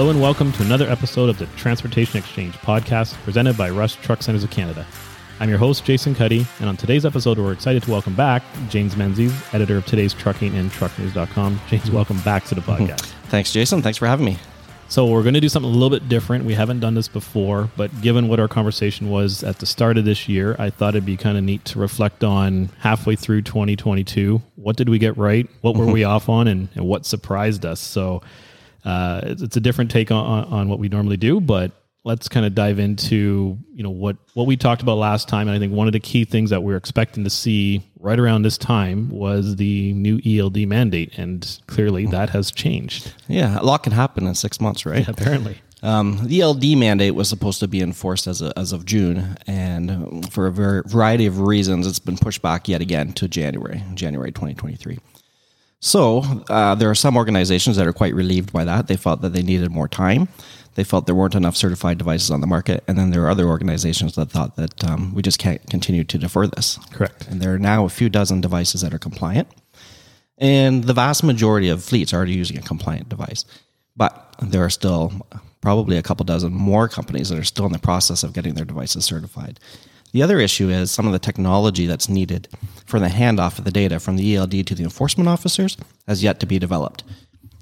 Hello and welcome to another episode of the Transportation Exchange podcast presented by Rush Truck Centers of Canada. I'm your host, Jason Cuddy, and on today's episode, we're excited to welcome back James Menzies, editor of today's Trucking and TruckNews.com. James, mm-hmm. welcome back to the mm-hmm. podcast. Thanks, Jason. Thanks for having me. So, we're going to do something a little bit different. We haven't done this before, but given what our conversation was at the start of this year, I thought it'd be kind of neat to reflect on halfway through 2022. What did we get right? What were mm-hmm. we off on? And, and what surprised us? So, uh, it's, it's a different take on, on what we normally do, but let's kind of dive into you know what what we talked about last time. And i think one of the key things that we're expecting to see right around this time was the new ELD mandate. And clearly that has changed. Yeah, a lot can happen in six months, right? apparently. Um, the ELD mandate was supposed to be enforced as, a, as of June, and for a variety of reasons, it's been pushed back yet again to January, January 2023. So uh, there are some organizations that are quite relieved by that. They felt that they needed more time. They felt there weren't enough certified devices on the market, and then there are other organizations that thought that um, we just can't continue to defer this. correct And there are now a few dozen devices that are compliant. And the vast majority of fleets are already using a compliant device. But there are still probably a couple dozen more companies that are still in the process of getting their devices certified. The other issue is some of the technology that's needed for the handoff of the data from the ELD to the enforcement officers has yet to be developed.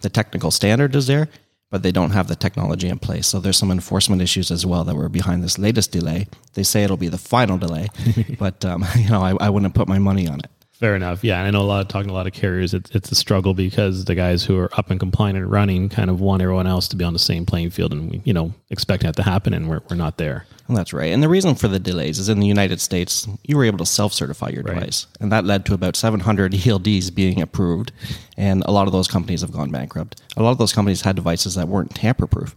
The technical standard is there, but they don't have the technology in place. So there's some enforcement issues as well that were behind this latest delay. They say it'll be the final delay, but um, you know I, I wouldn't put my money on it. Fair enough yeah and i know a lot of talking to a lot of carriers it's, it's a struggle because the guys who are up and compliant and running kind of want everyone else to be on the same playing field and we you know expect that to happen and we're, we're not there Well, that's right. And the reason for the delays is in the United States, you were able to self certify your device. And that led to about 700 ELDs being approved. And a lot of those companies have gone bankrupt. A lot of those companies had devices that weren't tamper proof.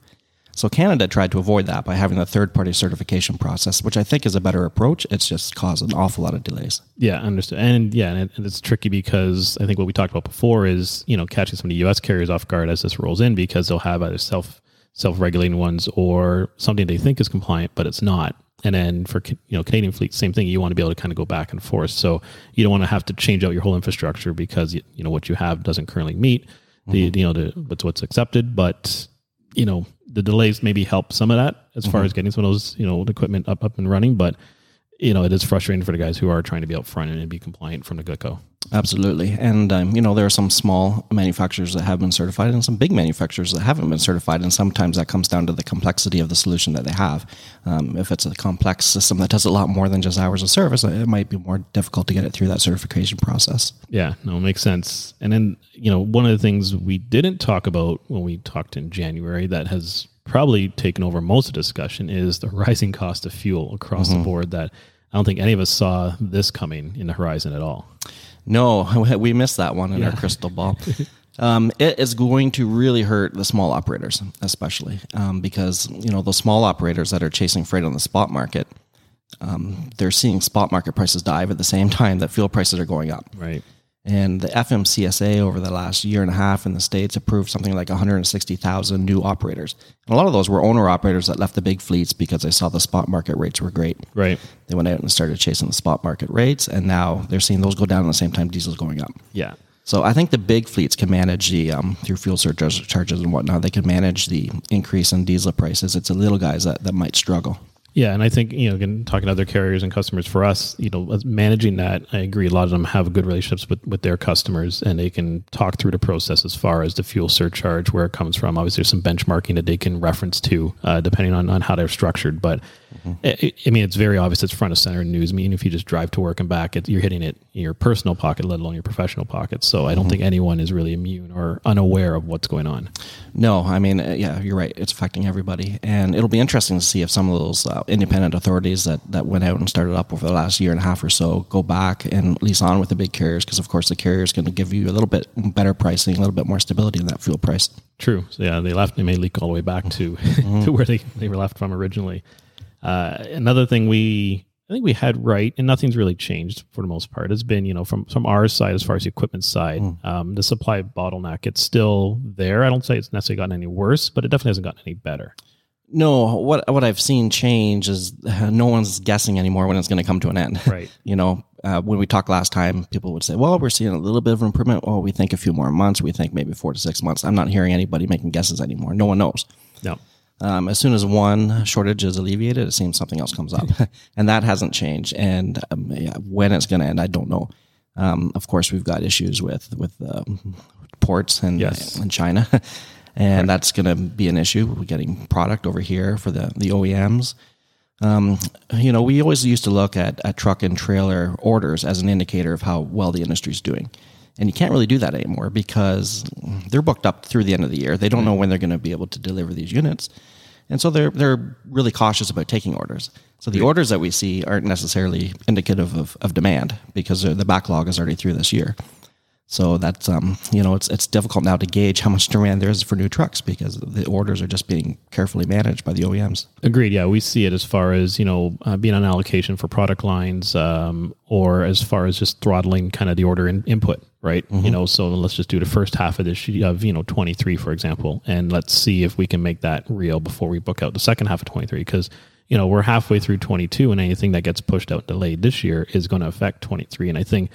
So Canada tried to avoid that by having the third party certification process, which I think is a better approach. It's just caused an awful lot of delays. Yeah, understood. And yeah, and, it, and it's tricky because I think what we talked about before is you know catching some of the U.S. carriers off guard as this rolls in because they'll have either self self regulating ones or something they think is compliant but it's not. And then for you know Canadian fleet, same thing. You want to be able to kind of go back and forth. So you don't want to have to change out your whole infrastructure because you, you know what you have doesn't currently meet the mm-hmm. you know the what's what's accepted. But you know the delays maybe help some of that as far mm-hmm. as getting some of those you know equipment up up and running. But you know, it is frustrating for the guys who are trying to be up front and be compliant from the get go. Absolutely. And, um, you know, there are some small manufacturers that have been certified and some big manufacturers that haven't been certified. And sometimes that comes down to the complexity of the solution that they have. Um, if it's a complex system that does a lot more than just hours of service, it might be more difficult to get it through that certification process. Yeah, no, it makes sense. And then, you know, one of the things we didn't talk about when we talked in January that has probably taken over most of the discussion is the rising cost of fuel across the board that I don't think any of us saw this coming in the horizon at all. No, we missed that one in our crystal ball. Um, it is going to really hurt the small operators, especially um, because you know those small operators that are chasing freight on the spot market, um, they're seeing spot market prices dive at the same time that fuel prices are going up. Right. And the FMCSA over the last year and a half in the states approved something like 160,000 new operators. And a lot of those were owner operators that left the big fleets because they saw the spot market rates were great. Right. They went out and started chasing the spot market rates, and now they're seeing those go down at the same time diesel's going up. Yeah. So I think the big fleets can manage the um, through fuel surcharges and whatnot. They can manage the increase in diesel prices. It's the little guys that, that might struggle. Yeah, and I think you know, again, talking to other carriers and customers, for us, you know, managing that, I agree. A lot of them have good relationships with with their customers, and they can talk through the process as far as the fuel surcharge, where it comes from. Obviously, there's some benchmarking that they can reference to, uh, depending on on how they're structured. But I, I mean, it's very obvious. It's front of center in news. I mean, if you just drive to work and back, it, you're hitting it in your personal pocket, let alone your professional pocket. So I don't think anyone is really immune or unaware of what's going on. No, I mean, uh, yeah, you're right. It's affecting everybody, and it'll be interesting to see if some of those uh, independent authorities that that went out and started up over the last year and a half or so go back and lease on with the big carriers, because of course the carriers going to give you a little bit better pricing, a little bit more stability in that fuel price. True. So yeah, they left. They may leak all the way back to to where they, they were left from originally. Uh, another thing we I think we had right, and nothing's really changed for the most part. Has been you know from from our side as far as the equipment side, um, the supply bottleneck. It's still there. I don't say it's necessarily gotten any worse, but it definitely hasn't gotten any better. No, what what I've seen change is no one's guessing anymore when it's going to come to an end. Right. you know, uh, when we talked last time, people would say, "Well, we're seeing a little bit of improvement. Well, we think a few more months. We think maybe four to six months." I'm not hearing anybody making guesses anymore. No one knows. No. Um, as soon as one shortage is alleviated, it seems something else comes up, and that hasn't changed. And um, yeah, when it's going to end, I don't know. Um, of course, we've got issues with with um, ports and Yes. in China, and that's going to be an issue. We're getting product over here for the the OEMs. Um, you know, we always used to look at, at truck and trailer orders as an indicator of how well the industry's doing. And you can't really do that anymore because they're booked up through the end of the year. They don't know mm-hmm. when they're going to be able to deliver these units. And so they're, they're really cautious about taking orders. So the orders that we see aren't necessarily indicative of, of demand because the backlog is already through this year. So that's um, you know it's it's difficult now to gauge how much demand there is for new trucks because the orders are just being carefully managed by the OEMs. Agreed. Yeah, we see it as far as you know uh, being on allocation for product lines, um, or as far as just throttling kind of the order in, input, right? You know, so let's just do the first half of this of you know twenty three, for example, and let's see if we can make that real before we book out the second half of twenty three, because you know we're halfway through twenty two, and anything that gets pushed out delayed this year is going to affect twenty three, and I think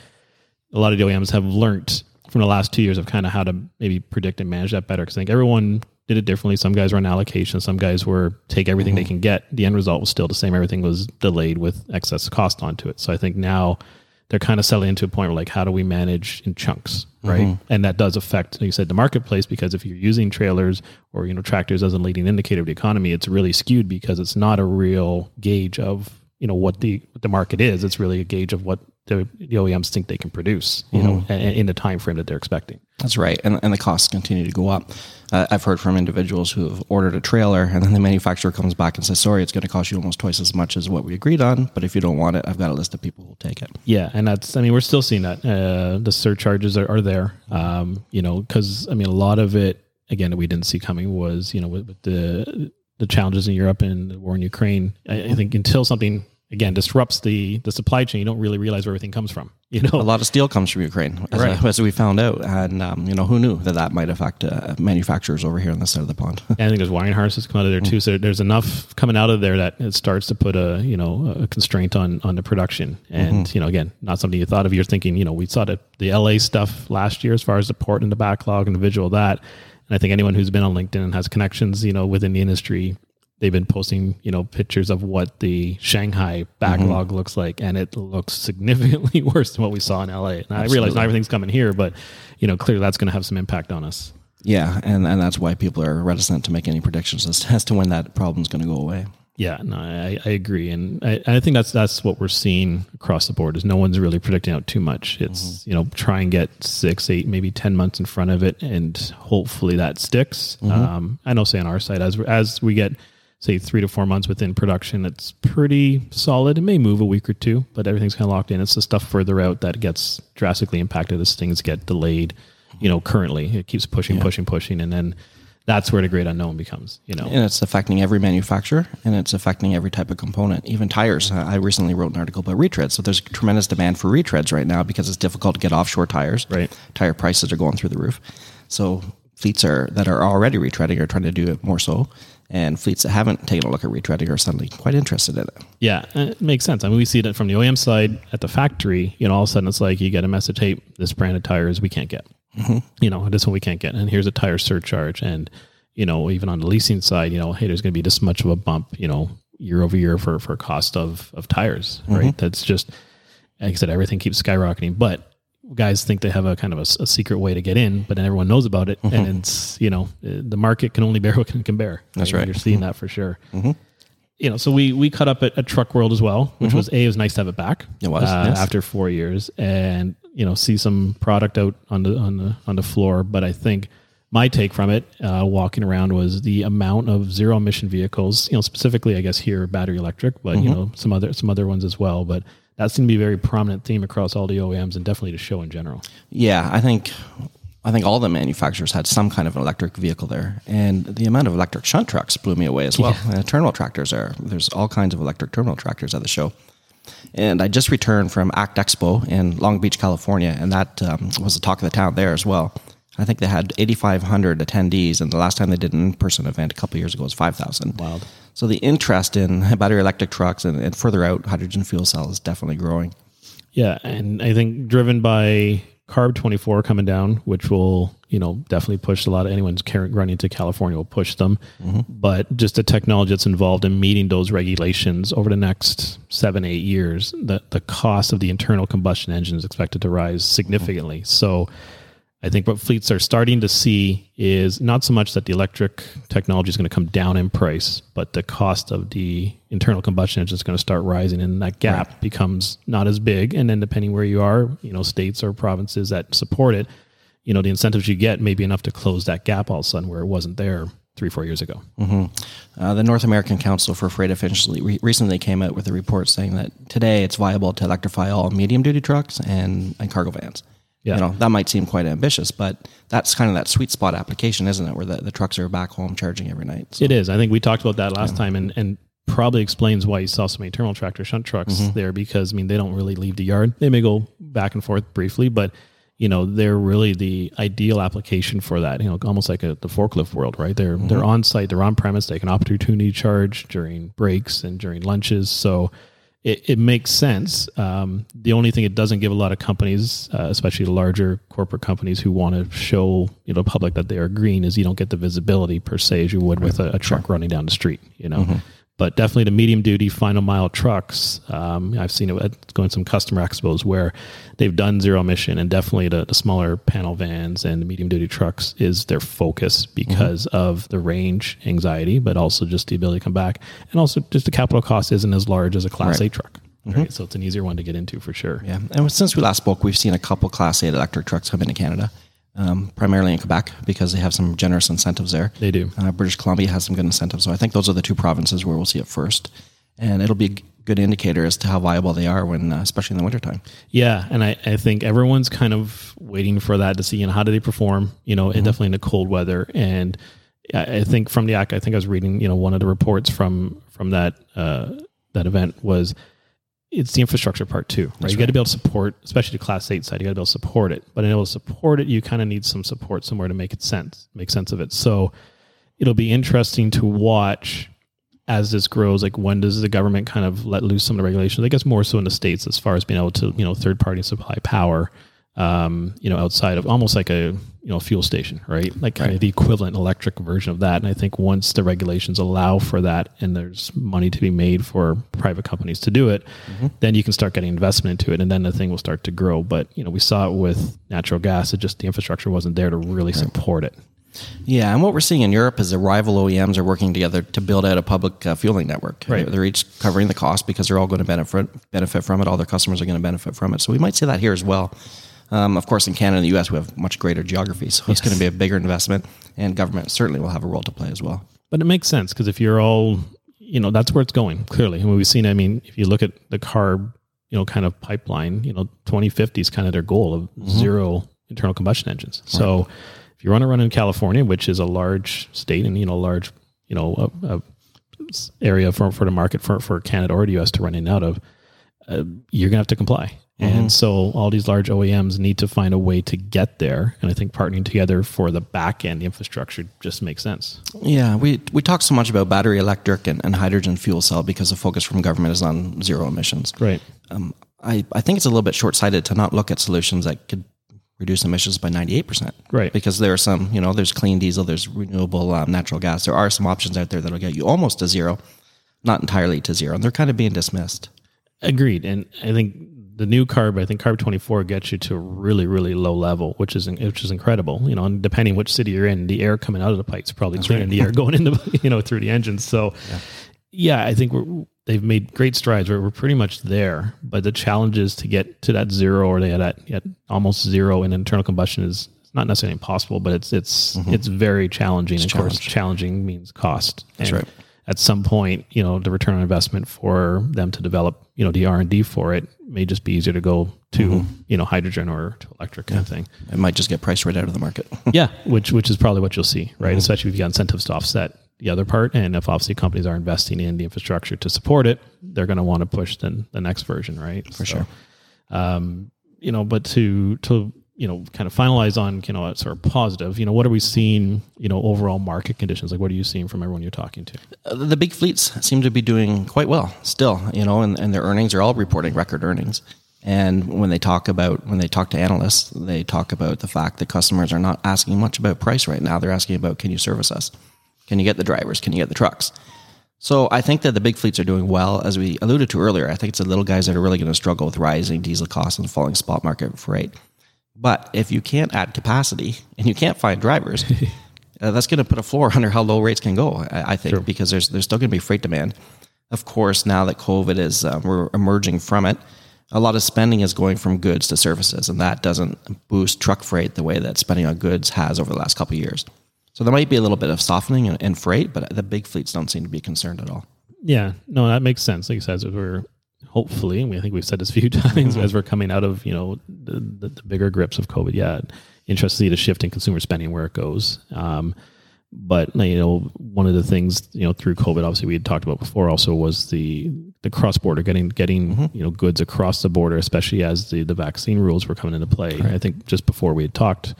a lot of the OEMs have learned from the last two years of kind of how to maybe predict and manage that better. Because I think everyone did it differently. Some guys were on allocation. Some guys were take everything they mm-hmm. can get. The end result was still the same. Everything was delayed with excess cost onto it. So I think now they're kind of settling into a point where like, how do we manage in chunks, right? Mm-hmm. And that does affect, like you said, the marketplace because if you're using trailers or you know tractors as a leading indicator of the economy, it's really skewed because it's not a real gauge of you know what the what the market is. It's really a gauge of what the, the OEMs think they can produce, you know, a- a- in the time frame that they're expecting. That's right, and and the costs continue to go up. Uh, I've heard from individuals who have ordered a trailer, and then the manufacturer comes back and says, "Sorry, it's going to cost you almost twice as much as what we agreed on. But if you don't want it, I've got a list of people who will take it." Yeah, and that's I mean we're still seeing that uh, the surcharges are, are there. Um, you know, because I mean a lot of it again that we didn't see coming was you know with, with the the challenges in Europe and the war in Ukraine. I, I think until something again disrupts the the supply chain, you don't really realize where everything comes from. You know, A lot of steel comes from Ukraine, as, Right. as we found out, and um, you know who knew that that might affect uh, manufacturers over here on this side of the pond. And I think there's wiring harnesses come out of there too. So there's enough coming out of there that it starts to put a you know a constraint on on the production. And you know again, not something you thought of. You're thinking you know we saw the the LA stuff last year as far as the port and the backlog and the visual of that. And I think anyone who's been on LinkedIn and has connections you know within the industry. They've been posting, you know, pictures of what the Shanghai mm-hmm. backlog looks like, and it looks significantly worse than what we saw in LA. And I realize not everything's coming here, but you know, clearly that's going to have some impact on us. yeah, and and that's why people are reticent to make any predictions as, as to when that problem's going to go away. Yeah, no, I, I agree, and I, I think that's that's what we're seeing across the board. Is no one's really predicting out too much. Mm-hmm. It's you know try and get six, eight, maybe ten months in front of it, and hopefully that sticks. Mm-hmm. Um, I know, say on our side, as as we get say three to four months within production, it's pretty solid. It may move a week or two, but everything's kind of locked in. It's the stuff further out that gets drastically impacted as things get delayed. You know, currently it keeps pushing, pushing, pushing, and then that's where the great unknown becomes. You know, And it's affecting every manufacturer and it's affecting every type of component, even tires. I recently wrote an article about retreads. So there's tremendous demand for retreads right now because it's difficult to get offshore tires. Right. Tire prices are going through the roof. So fleets are that are already retreading are trying to do it more so. And fleets that haven't taken a look at retreading are suddenly quite interested in it. Yeah, uh, it makes sense. I mean, we see that from the OEM side at the factory. You know, all of a sudden it's like you get a message, "Hey, this brand of tires we can't get." Mm-hmm. You know, this one we can't get, and here's a tire surcharge. And you know, even on the leasing side, you know, hey, there's going to be this much of a bump. You know, year over year for for cost of of tires. Mm-hmm. Right. That's just like I said, everything keeps skyrocketing, but guys think they have a kind of a secret way to get in, but then everyone knows about it, and it's you know uh, the market can only bear what it can bear. That's right. You're seeing that for sure you know, so we we cut up at, at Truck World as well, which was a it was nice to have it back. It was, uh, yes. after four years, and you know, see some product out on the on the on the floor. But I think my take from it, uh, walking around, was the amount of zero emission vehicles. You know, specifically, I guess here battery electric, but you know, some other some other ones as well. But that seemed to be a very prominent theme across all the OEMs and definitely the show in general. Yeah, I think I think all the manufacturers had some kind of an electric vehicle there, and the amount of electric shunt trucks blew me away as well. Uh, terminal tractors are there's all kinds of electric terminal tractors at the show, and I just returned from ACT Expo in Long Beach, California, and that um, was the talk of the town there as well. I think they had 8,500 attendees, and the last time they did an in-person event a couple of years ago was 5,000. Wild. So the interest in battery electric trucks and, and further out hydrogen fuel cell is definitely growing. Yeah, and I think driven by CARB 24 coming down, which will, you know, definitely push a lot of anyone's running to California will push them. Mm-hmm. But just the technology that's involved in meeting those regulations over the next seven, eight years, the, the cost of the internal combustion engine is expected to rise significantly. Mm-hmm. So I think what fleets are starting to see is not so much that the electric technology is going to come down in price, but the cost of the internal combustion engine is going to start rising, and that gap right. becomes not as big. And then, depending where you are, you know, states or provinces that support it, you know, the incentives you get may be enough to close that gap all of a sudden where it wasn't there three, four years ago. Mm-hmm. Uh, the North American Council for Freight Efficiency re- recently came out with a report saying that today it's viable to electrify all medium duty trucks and, and cargo vans. Yeah. You know, that might seem quite ambitious, but that's kind of that sweet spot application, isn't it? Where the, the trucks are back home charging every night. So. It is. I think we talked about that last yeah. time and, and probably explains why you saw so many terminal tractor shunt trucks mm-hmm. there because, I mean, they don't really leave the yard. They may go back and forth briefly, but you know they're really the ideal application for that you know almost like a, the forklift world right they're mm-hmm. they're on site they're on premise they can opportunity charge during breaks and during lunches so it, it makes sense. Um, the only thing it doesn't give a lot of companies, uh, especially larger corporate companies who want to show you know public that they are green, is you don't get the visibility per se as you would with a, a truck running down the street. You know, mm-hmm but definitely the medium duty final mile trucks. Um, I've seen it going some customer expos where they've done zero emission, and definitely the, the smaller panel vans and the medium duty trucks is their focus because mm-hmm. of the range anxiety, but also just the ability to come back, and also just the capital cost isn't as large as a Class right. A truck. Mm-hmm. Right? So it's an easier one to get into for sure. Yeah, and since we last spoke, we've seen a couple Class 8 electric trucks come into Canada um, primarily in Quebec because they have some generous incentives there. They do. Uh, British Columbia has some good incentives. So I think those are the two provinces where we'll see it first. And it'll be a good indicator as to how viable they are when, uh, especially in the wintertime. Yeah. And I, I think everyone's kind of waiting for that to see, you know, how do they perform, you know, mm-hmm. definitely in the cold weather. And I think from the ACT, I think I was reading, you know, one of the reports from, from that, uh, that event was it's the infrastructure part too, right? you got to be able to support, especially the class eight side. You got to be able to support it, but in order to support it, you kind of need some support somewhere to make it sense, make sense of it. So it'll be interesting to watch as this grows. Like when does the government kind of let loose some of the regulations? I guess more so in the states as far as being able to, you know, third party supply power um, you know, outside of almost like a you know fuel station, right? Like kind of the equivalent electric version of that. And I think once the regulations allow for that, and there's money to be made for private companies to do it, mm-hmm. then you can start getting investment into it, and then the thing will start to grow. But you know, we saw it with natural gas; it just the infrastructure wasn't there to really right. support it. Yeah, and what we're seeing in Europe is the rival OEMs are working together to build out a public uh, fueling network. Right. They're each covering the cost because they're all going to benefit benefit from it. All their customers are going to benefit from it. So we might see that here as well. Um, of course, in Canada and the U.S., we have much greater geography, so yes. it's going to be a bigger investment, and government certainly will have a role to play as well. But it makes sense because if you're all, you know, that's where it's going clearly. And we've seen, I mean, if you look at the CARB, you know, kind of pipeline, you know, 2050 is kind of their goal of mm-hmm. zero internal combustion engines. Right. So if you want to run in California, which is a large state and you know, large, you know, a, a area for for the market for for Canada or the U.S. to run in and out of, uh, you're gonna have to comply. Mm-hmm. And so all these large OEMs need to find a way to get there. And I think partnering together for the back end infrastructure just makes sense. Yeah, we, we talk so much about battery electric and, and hydrogen fuel cell because the focus from government is on zero emissions. Right. Um, I, I think it's a little bit short sighted to not look at solutions that could reduce emissions by 98%. Right. Because there are some, you know, there's clean diesel, there's renewable um, natural gas. There are some options out there that'll get you almost to zero, not entirely to zero. And they're kind of being dismissed. Agreed. And I think the new CARB, I think CARB 24 gets you to a really, really low level, which is which is incredible. You know, and depending which city you're in, the air coming out of the pipes probably cleaner right. the air going into you know through the engines. So, yeah, yeah I think we're they've made great strides. We're, we're pretty much there, but the challenge is to get to that zero or they at, at almost zero in internal combustion is not necessarily impossible, but it's it's mm-hmm. it's very challenging. It's of course, challenging means cost. That's and right. At some point, you know, the return on investment for them to develop, you know, the R and D for it may just be easier to go to mm-hmm. you know hydrogen or to electric kind yeah. of thing. It might just get priced right out of the market. yeah, which which is probably what you'll see, right? Mm-hmm. Especially if you got incentives to offset the other part, and if obviously companies are investing in the infrastructure to support it, they're going to want to push the the next version, right? For so, sure. Um, you know, but to to you know kind of finalize on you know sort of positive you know what are we seeing you know overall market conditions like what are you seeing from everyone you're talking to uh, the big fleets seem to be doing quite well still you know and, and their earnings are all reporting record earnings And when they talk about when they talk to analysts, they talk about the fact that customers are not asking much about price right now. They're asking about can you service us? Can you get the drivers? Can you get the trucks? So I think that the big fleets are doing well, as we alluded to earlier. I think it's the little guys that are really going to struggle with rising diesel costs and falling spot market freight. But if you can't add capacity and you can't find drivers, uh, that's going to put a floor under how low rates can go. I, I think sure. because there's there's still going to be freight demand. Of course, now that COVID is uh, we're emerging from it, a lot of spending is going from goods to services, and that doesn't boost truck freight the way that spending on goods has over the last couple of years. So there might be a little bit of softening in, in freight, but the big fleets don't seem to be concerned at all. Yeah, no, that makes sense. Like you said, we're hopefully, and we, I think we've said this a few times mm-hmm. as we're coming out of you know the, the, the, bigger grips of COVID. Yeah, interested to see the shift in consumer spending where it goes. Um, but you know, one of the things you know through COVID, obviously we had talked about before, also was the the cross border getting getting mm-hmm. you know goods across the border, especially as the the vaccine rules were coming into play. Right. I think just before we had talked.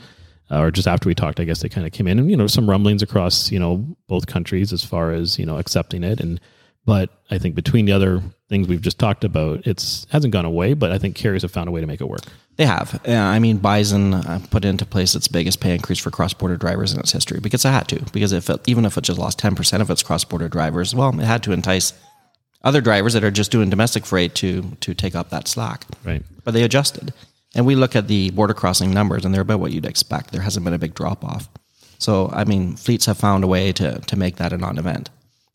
Uh, or just after we talked, I guess they kind of came in, and you know, some rumblings across you know both countries as far as you know accepting it, and but I think between the other things we've just talked about, it's hasn't gone away. But I think carriers have found a way to make it work. They have. Yeah, I mean, Bison uh, put into place its biggest pay increase for cross-border drivers in its history because it had to. Because if it, even if it just lost ten percent of its cross-border drivers, well, it had to entice other drivers that are just doing domestic freight to to take up that slack. Right. But they adjusted, and we look at the border crossing numbers, and they're about what you'd expect. There hasn't been a big drop off. So, I mean, fleets have found a way to to make that a non-event.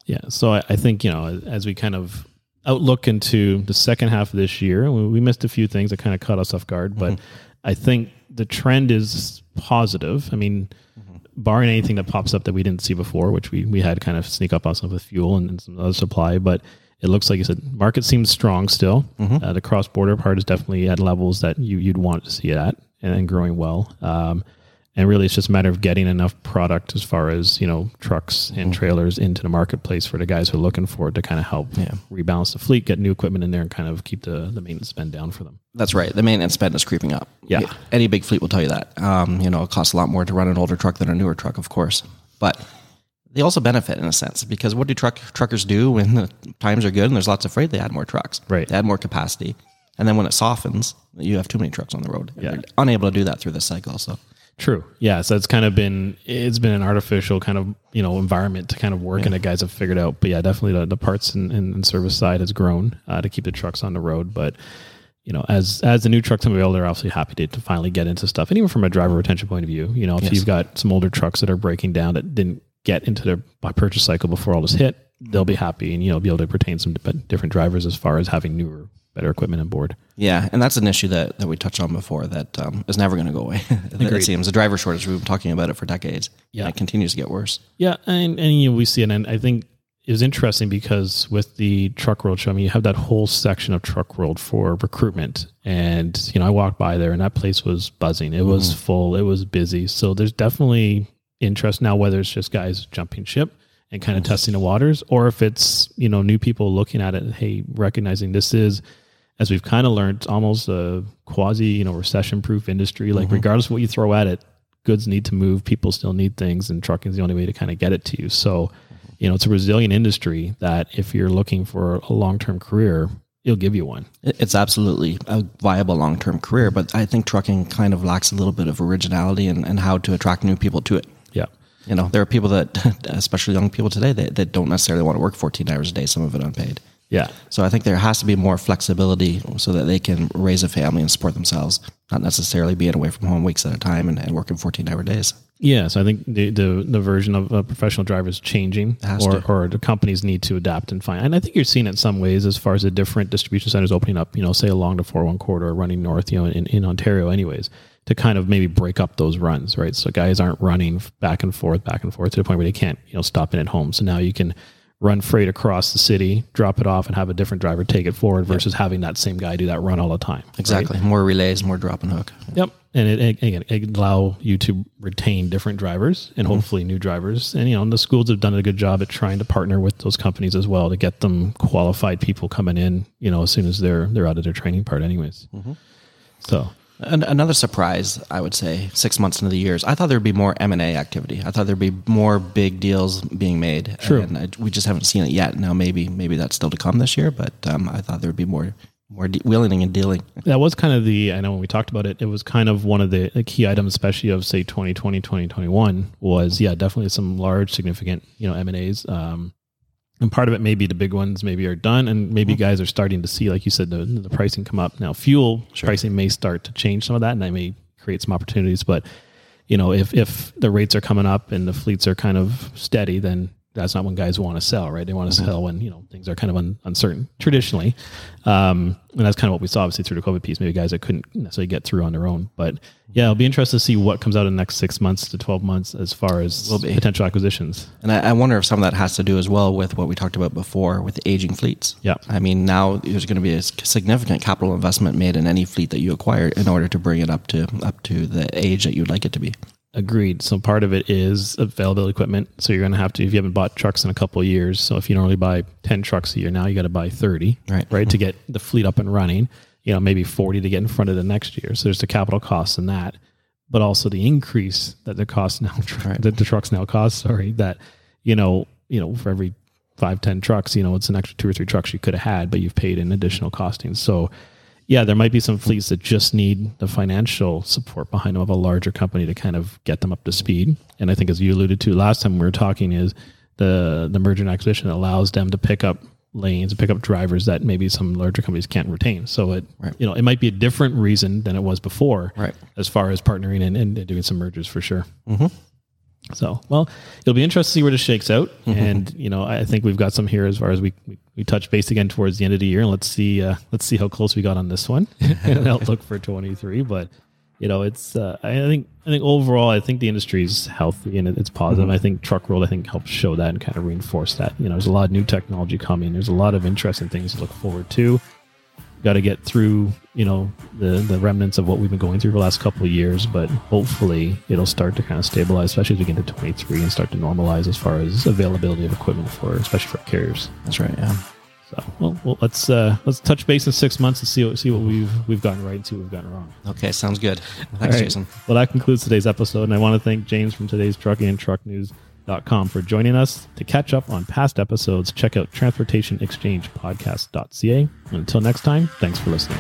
Yeah. So I, I, think, you know, as we kind of outlook into the second half of this year, we, we missed a few things that kind of caught us off guard, but mm-hmm. I think the trend is positive. I mean, mm-hmm. barring anything that pops up that we didn't see before, which we, we had kind of sneak up on some with fuel and, and some other supply, but it looks like you said market seems strong still. Mm-hmm. Uh, the cross border part is definitely at levels that you, you'd want to see it at and, and growing well. Um, and really it's just a matter of getting enough product as far as you know trucks and mm-hmm. trailers into the marketplace for the guys who are looking for it to kind of help yeah. rebalance the fleet get new equipment in there and kind of keep the, the maintenance spend down for them. That's right. The maintenance spend is creeping up. Yeah. Any big fleet will tell you that. Um, you know it costs a lot more to run an older truck than a newer truck of course. But they also benefit in a sense because what do truck truckers do when the times are good and there's lots of freight? They add more trucks. Right. They add more capacity. And then when it softens you have too many trucks on the road. Yeah. Unable to do that through this cycle so True. Yeah. So it's kind of been it's been an artificial kind of you know environment to kind of work, yeah. and the guys have figured out. But yeah, definitely the, the parts and, and, service side has grown uh, to keep the trucks on the road. But you know, as as the new trucks come available, they're obviously happy to, to finally get into stuff. And even from a driver retention point of view, you know, if yes. you've got some older trucks that are breaking down that didn't get into their purchase cycle before all this hit, they'll be happy and you know be able to retain some different drivers as far as having newer better equipment on board. Yeah, and that's an issue that, that we touched on before that um, is never going to go away. I think it seems the driver shortage. We've been talking about it for decades. Yeah, it continues to get worse. Yeah, and and you know, we see it, and I think it was interesting because with the truck world show, I mean, you have that whole section of truck world for recruitment, and you know, I walked by there, and that place was buzzing. It was mm. full. It was busy. So there's definitely interest now, whether it's just guys jumping ship and kind of mm. testing the waters, or if it's you know new people looking at it, hey, recognizing this is as we've kind of learned, almost a quasi, you know, recession proof industry. Like, mm-hmm. regardless of what you throw at it, goods need to move. People still need things, and trucking is the only way to kind of get it to you. So, you know, it's a resilient industry that if you're looking for a long term career, it'll give you one. It's absolutely a viable long term career, but I think trucking kind of lacks a little bit of originality and, and how to attract new people to it. Yeah. You know, there are people that, especially young people today, that, that don't necessarily want to work 14 hours a day, some of it unpaid. Yeah. So I think there has to be more flexibility so that they can raise a family and support themselves, not necessarily being away from home weeks at a time and, and working 14 hour days. Yeah, so I think the the, the version of a professional driver is changing, or, or the companies need to adapt and find. And I think you're seeing it in some ways as far as the different distribution centers opening up. You know, say along the 401 corridor, running north. You know, in, in Ontario, anyways, to kind of maybe break up those runs, right? So guys aren't running back and forth, back and forth to the point where they can't, you know, stop in at home. So now you can run freight across the city, drop it off, and have a different driver take it forward versus yep. having that same guy do that run all the time. Exactly. Right? More relays, more drop and hook. Yep. And it, it, again, it allow you to retain different drivers and mm-hmm. hopefully new drivers. And, you know, the schools have done a good job at trying to partner with those companies as well to get them qualified people coming in, you know, as soon as they're, they're out of their training part anyways. Mm-hmm. So another surprise, I would say, six months into the years, I thought there'd be more M and A activity. I thought there'd be more big deals being made. True. And I, we just haven't seen it yet. Now, maybe maybe that's still to come this year, but um, I thought there'd be more more de- wheeling and dealing. That was kind of the, I know when we talked about it, it was kind of one of the, the key items, especially of say 2020, 2021 was, yeah, definitely some large, significant, you know, M&As. Um, and part of it maybe the big ones maybe are done and maybe mm-hmm. guys are starting to see, like you said, the, the pricing come up. Now fuel pricing may start to change some of that and that may create some opportunities, but you know, if, if the rates are coming up and the fleets are kind of steady, then that's not when guys want to sell, right? They want to sell when you know things are kind of un, uncertain traditionally, um, and that's kind of what we saw obviously through the COVID piece. Maybe guys that couldn't necessarily get through on their own, but yeah, it'll be interesting to see what comes out in the next six months to twelve months as far as potential acquisitions. And I, I wonder if some of that has to do as well with what we talked about before with aging fleets. Yeah. I mean, now there's going to be a significant capital investment made in any fleet that you acquire in order to bring it up to up to the age that you'd like it to be. Agreed. So part of it is available equipment. So you're going to have to, if you haven't bought trucks in a couple of years, so if you normally buy 10 trucks a year, now you got to buy 30, Right. Right. To get the fleet up and running, you know, maybe 40 to get in front of the next year. So there's the capital costs in that, but also the increase that the cost now, that the trucks now cost, sorry, that, you know, you know, for every five, 10 trucks, you know, it's an extra two or three trucks you could have had, but you've paid in additional costings. So, yeah, there might be some fleets that just need the financial support behind them of a larger company to kind of get them up to speed. And I think, as you alluded to last time we were talking, is the the merger and acquisition allows them to pick up lanes and pick up drivers that maybe some larger companies can't retain. So it Right. you know it might be a different reason than it was before, Right. As far as partnering and, and doing some mergers for sure. Mm-hmm. So, well, it'll be interesting to see where this shakes out. And, you know, I think we've got some here as far as we, we, we touch base again towards the end of the year. And let's see, uh, let's see how close we got on this one and outlook for 23. But, you know, it's, uh, I think, I think overall, I think the industry is healthy and it's positive. I think Truck World, I think, helps show that and kind of reinforce that. You know, there's a lot of new technology coming. There's a lot of interesting things to look forward to got to get through you know the the remnants of what we've been going through for the last couple of years but hopefully it'll start to kind of stabilize especially as we get into 23 and start to normalize as far as availability of equipment for especially for carriers That's right. Yeah. so well, well let's uh let's touch base in six months and see what see what we've we've gotten right and see what we've gotten wrong Okay. Sounds good. Thanks, all right. Jason. Well, that concludes today's episode, and I want to thank James from today's Trucking and Truck For joining us. To catch up on past episodes, check out transportationexchangepodcast.ca. Until next time, thanks for listening.